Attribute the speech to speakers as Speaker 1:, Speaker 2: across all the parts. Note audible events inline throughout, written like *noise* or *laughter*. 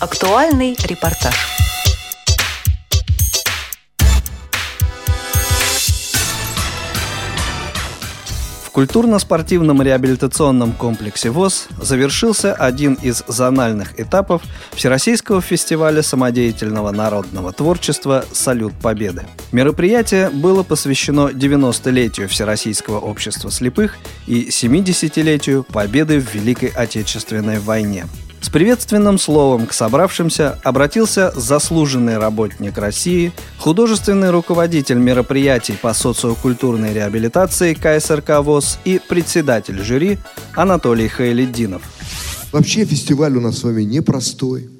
Speaker 1: Актуальный репортаж.
Speaker 2: В культурно-спортивном реабилитационном комплексе ВОЗ завершился один из зональных этапов Всероссийского фестиваля самодеятельного народного творчества «Салют Победы». Мероприятие было посвящено 90-летию Всероссийского общества слепых и 70-летию победы в Великой Отечественной войне – с приветственным словом к собравшимся обратился заслуженный работник России, художественный руководитель мероприятий по социокультурной реабилитации КСРК ВОЗ и председатель жюри Анатолий Хайледдинов.
Speaker 3: Вообще фестиваль у нас с вами непростой.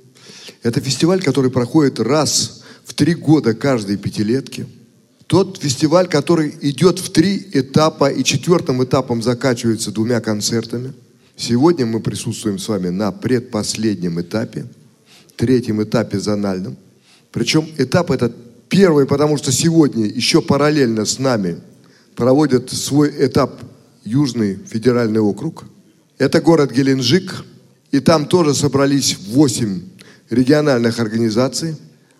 Speaker 3: Это фестиваль, который проходит раз в три года каждой пятилетки. Тот фестиваль, который идет в три этапа и четвертым этапом заканчивается двумя концертами – Сегодня мы присутствуем с вами на предпоследнем этапе, третьем этапе зональном. Причем этап этот первый, потому что сегодня еще параллельно с нами проводят свой этап Южный федеральный округ. Это город Геленджик, и там тоже собрались 8 региональных организаций.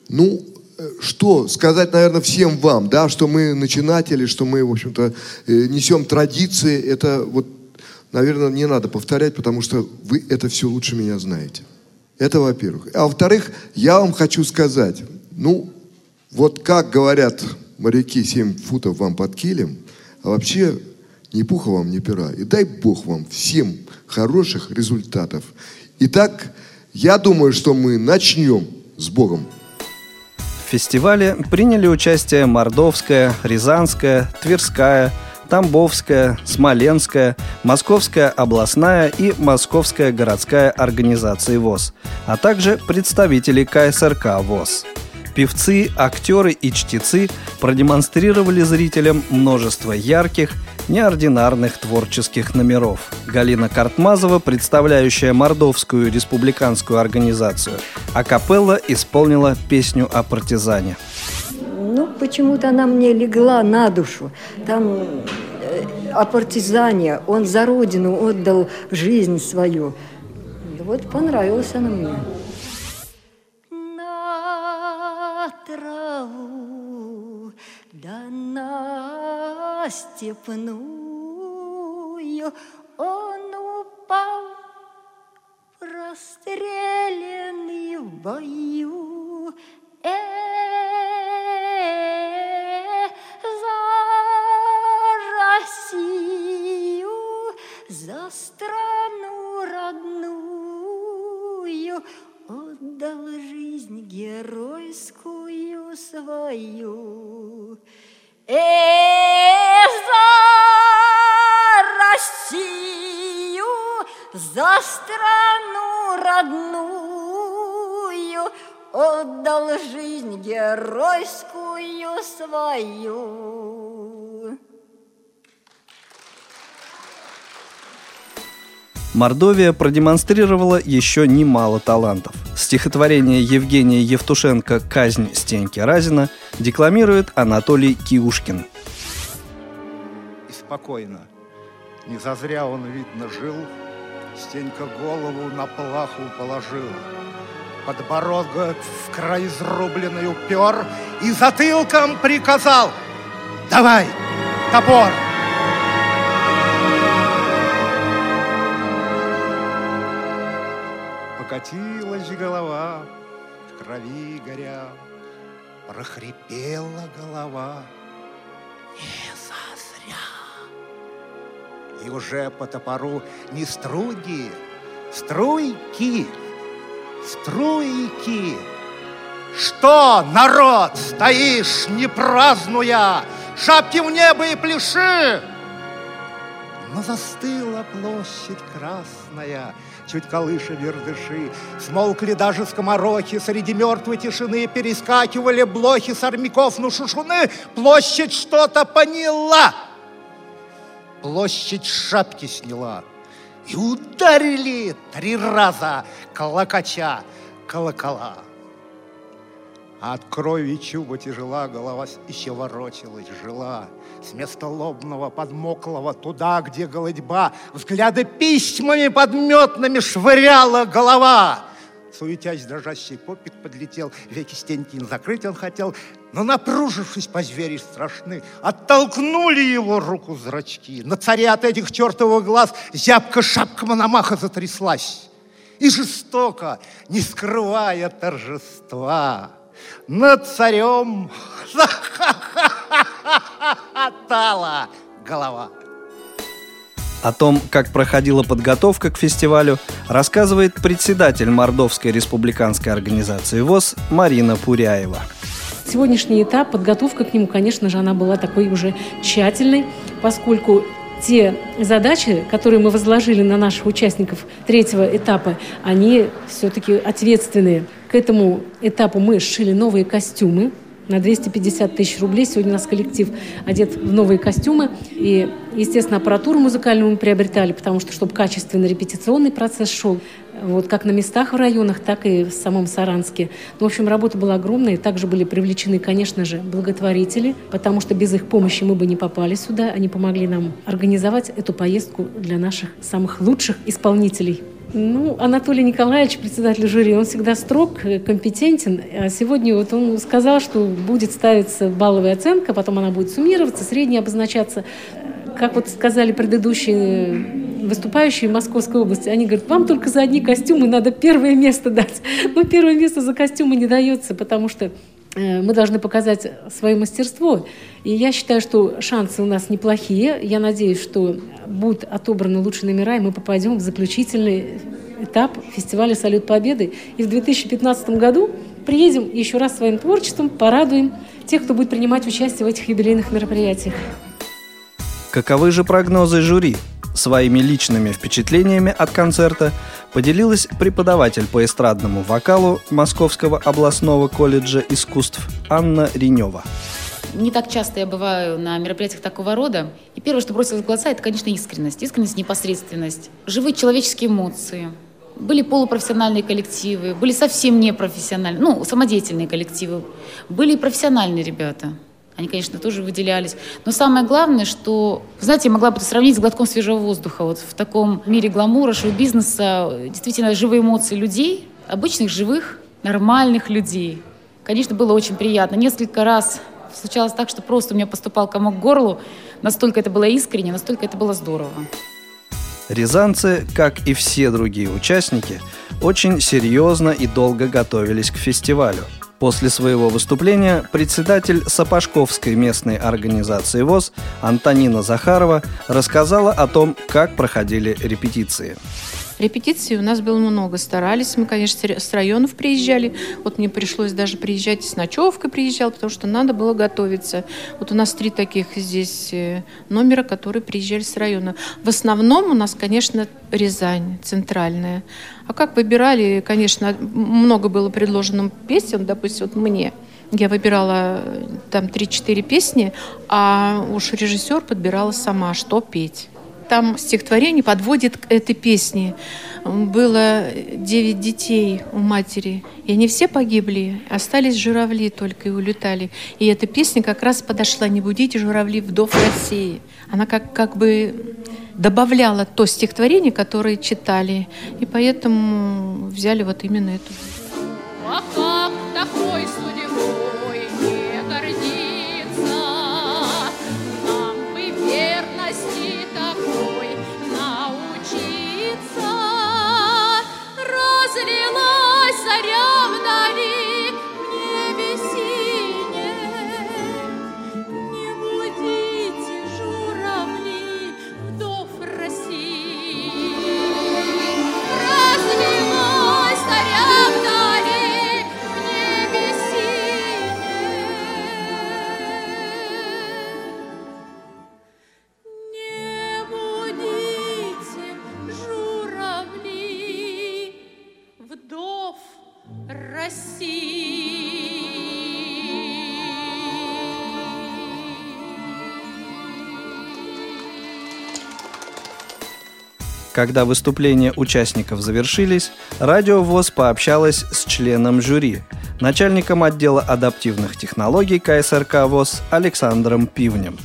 Speaker 3: Ну, э, что сказать, наверное, всем вам, да, что мы начинатели, что мы, в общем-то, э, несем традиции, это вот наверное, не надо повторять, потому что вы это все лучше меня знаете. Это во-первых. А во-вторых, я вам хочу сказать, ну, вот как говорят моряки, 7 футов вам под килем, а вообще ни пуха вам, ни пера. И дай Бог вам всем хороших результатов. Итак, я думаю, что мы начнем с Богом.
Speaker 2: В фестивале приняли участие Мордовская, Рязанская, Тверская, Тамбовская, Смоленская, Московская областная и Московская городская организации ВОЗ, а также представители КСРК ВОЗ. Певцы, актеры и чтецы продемонстрировали зрителям множество ярких, неординарных творческих номеров. Галина Картмазова, представляющая Мордовскую республиканскую организацию, а капелла исполнила песню о партизане –
Speaker 4: ну, почему-то она мне легла на душу. Там о партизане, он за родину отдал жизнь свою. Вот понравилась она мне. На траву, да на степную он упал, расстрелянный в бою. Геройскую свою.
Speaker 2: Мордовия продемонстрировала еще немало талантов. Стихотворение Евгения Евтушенко «Казнь Стеньки Разина» декламирует Анатолий Киушкин.
Speaker 5: И спокойно. Не зазря он, видно, жил, Стенька голову на плаху положил. Подбородок в край изрубленный упер И затылком приказал «Давай, топор!» Покатилась голова, в крови горя, Прохрипела голова, не зазря. И уже по топору не струги, струйки, струйки. Что, народ, стоишь, не празднуя, Шапки в небо и пляши! Но застыла площадь красная, Чуть колыша вердыши. Смолкли даже скоморохи, Среди мертвой тишины Перескакивали блохи с армяков, ну шушуны. Площадь что-то поняла. Площадь шапки сняла. И ударили три раза колокача колокола. От крови чуба тяжела, голова еще ворочалась, жила. С места лобного подмоклого туда, где голодьба, Взгляды письмами подметными швыряла голова. Суетясь, дрожащий попик подлетел, веки стенькин закрыть он хотел, но, напружившись по звери страшны, оттолкнули его руку зрачки. На царе от этих чертовых глаз зябка шапка Мономаха затряслась. И жестоко, не скрывая торжества, над царем *laughs* захохотала голова.
Speaker 2: О том, как проходила подготовка к фестивалю, рассказывает председатель Мордовской республиканской организации ВОЗ Марина Пуряева.
Speaker 1: Сегодняшний этап, подготовка к нему, конечно же, она была такой уже тщательной, поскольку те задачи, которые мы возложили на наших участников третьего этапа, они все-таки ответственные. К этому этапу мы сшили новые костюмы, на 250 тысяч рублей. Сегодня у нас коллектив одет в новые костюмы. И, естественно, аппаратуру музыкальную мы приобретали, потому что, чтобы качественный репетиционный процесс шел, вот как на местах в районах, так и в самом Саранске. Ну, в общем, работа была огромная. Также были привлечены, конечно же, благотворители, потому что без их помощи мы бы не попали сюда. Они помогли нам организовать эту поездку для наших самых лучших исполнителей. Ну, Анатолий Николаевич, председатель жюри, он всегда строг, компетентен. А сегодня вот он сказал, что будет ставиться балловая оценка, потом она будет суммироваться, средняя обозначаться. Как вот сказали предыдущие выступающие в Московской области, они говорят, вам только за одни костюмы надо первое место дать. *laughs* Но первое место за костюмы не дается, потому что Э, мы должны показать свое мастерство. И я считаю, что шансы у нас неплохие. Я надеюсь, что будут отобраны лучшие номера, и мы попадем в заключительный этап фестиваля «Салют Победы». И в 2015 году приедем еще раз своим творчеством, порадуем тех, кто будет принимать участие в этих юбилейных мероприятиях.
Speaker 2: Каковы же прогнозы жюри? Своими личными впечатлениями от концерта поделилась преподаватель по эстрадному вокалу Московского областного колледжа искусств Анна Ренева.
Speaker 6: Не так часто я бываю на мероприятиях такого рода. И первое, что бросилось в глаза, это, конечно, искренность. Искренность, непосредственность. Живые человеческие эмоции. Были полупрофессиональные коллективы, были совсем непрофессиональные, ну, самодеятельные коллективы. Были и профессиональные ребята – они, конечно, тоже выделялись. Но самое главное, что, знаете, я могла бы это сравнить с глотком свежего воздуха. Вот в таком мире гламура, шоу-бизнеса, действительно живые эмоции людей, обычных, живых, нормальных людей. Конечно, было очень приятно. Несколько раз случалось так, что просто у меня поступал комок к горлу. Настолько это было искренне, настолько это было здорово.
Speaker 2: Рязанцы, как и все другие участники, очень серьезно и долго готовились к фестивалю – После своего выступления председатель Сапожковской местной организации ВОЗ Антонина Захарова рассказала о том, как проходили репетиции.
Speaker 7: Репетиций у нас было много. Старались мы, конечно, с районов приезжали. Вот мне пришлось даже приезжать с ночевкой приезжал, потому что надо было готовиться. Вот у нас три таких здесь э, номера, которые приезжали с района. В основном у нас, конечно, Рязань центральная. А как выбирали, конечно, много было предложено песен, допустим, вот мне. Я выбирала э, там 3-4 песни, а уж режиссер подбирала сама, что петь. Там стихотворение подводит к этой песне. Было девять детей у матери, и они все погибли, остались журавли только и улетали. И эта песня как раз подошла «Не будите журавли, вдов России». Она как, как бы добавляла то стихотворение, которое читали, и поэтому взяли вот именно эту. А как такой So
Speaker 2: Когда выступления участников завершились, Радио ВОЗ пообщалась с членом жюри, начальником отдела адаптивных технологий КСРК ВОЗ Александром Пивнем.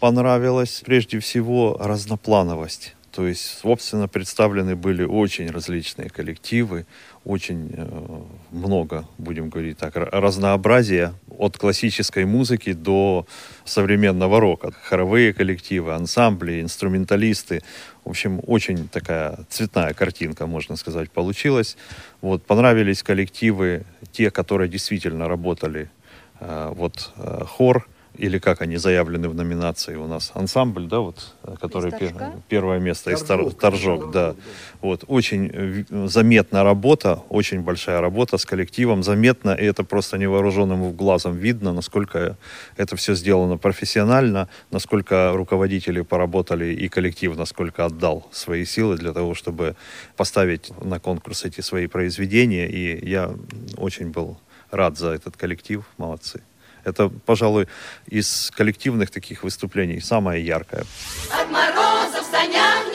Speaker 8: Понравилась прежде всего разноплановость То есть, собственно, представлены были очень различные коллективы, очень э, много, будем говорить так, разнообразия от классической музыки до современного рока. Хоровые коллективы, ансамбли, инструменталисты. В общем, очень такая цветная картинка, можно сказать, получилась. Вот, понравились коллективы, те, которые действительно работали. Э, вот э, хор, или как они заявлены в номинации у нас? Ансамбль, да, вот, э, который пер, первое место из Торжок, Торжок да. Вот очень э, заметная работа, очень большая работа с коллективом, заметно, и это просто невооруженным глазом видно, насколько это все сделано профессионально, насколько руководители поработали и коллектив, насколько отдал свои силы для того, чтобы поставить на конкурс эти свои произведения, и я очень был рад за этот коллектив, молодцы. Это, пожалуй, из коллективных таких выступлений самое яркое.
Speaker 6: От мороза в санях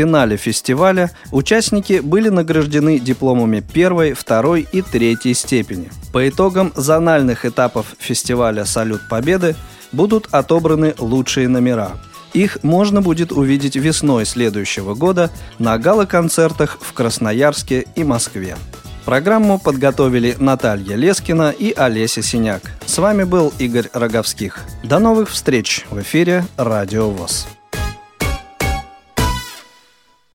Speaker 2: финале фестиваля участники были награждены дипломами первой, второй и третьей степени. По итогам зональных этапов фестиваля «Салют Победы» будут отобраны лучшие номера. Их можно будет увидеть весной следующего года на гала-концертах в Красноярске и Москве. Программу подготовили Наталья Лескина и Олеся Синяк. С вами был Игорь Роговских. До новых встреч в эфире «Радио ВОЗ».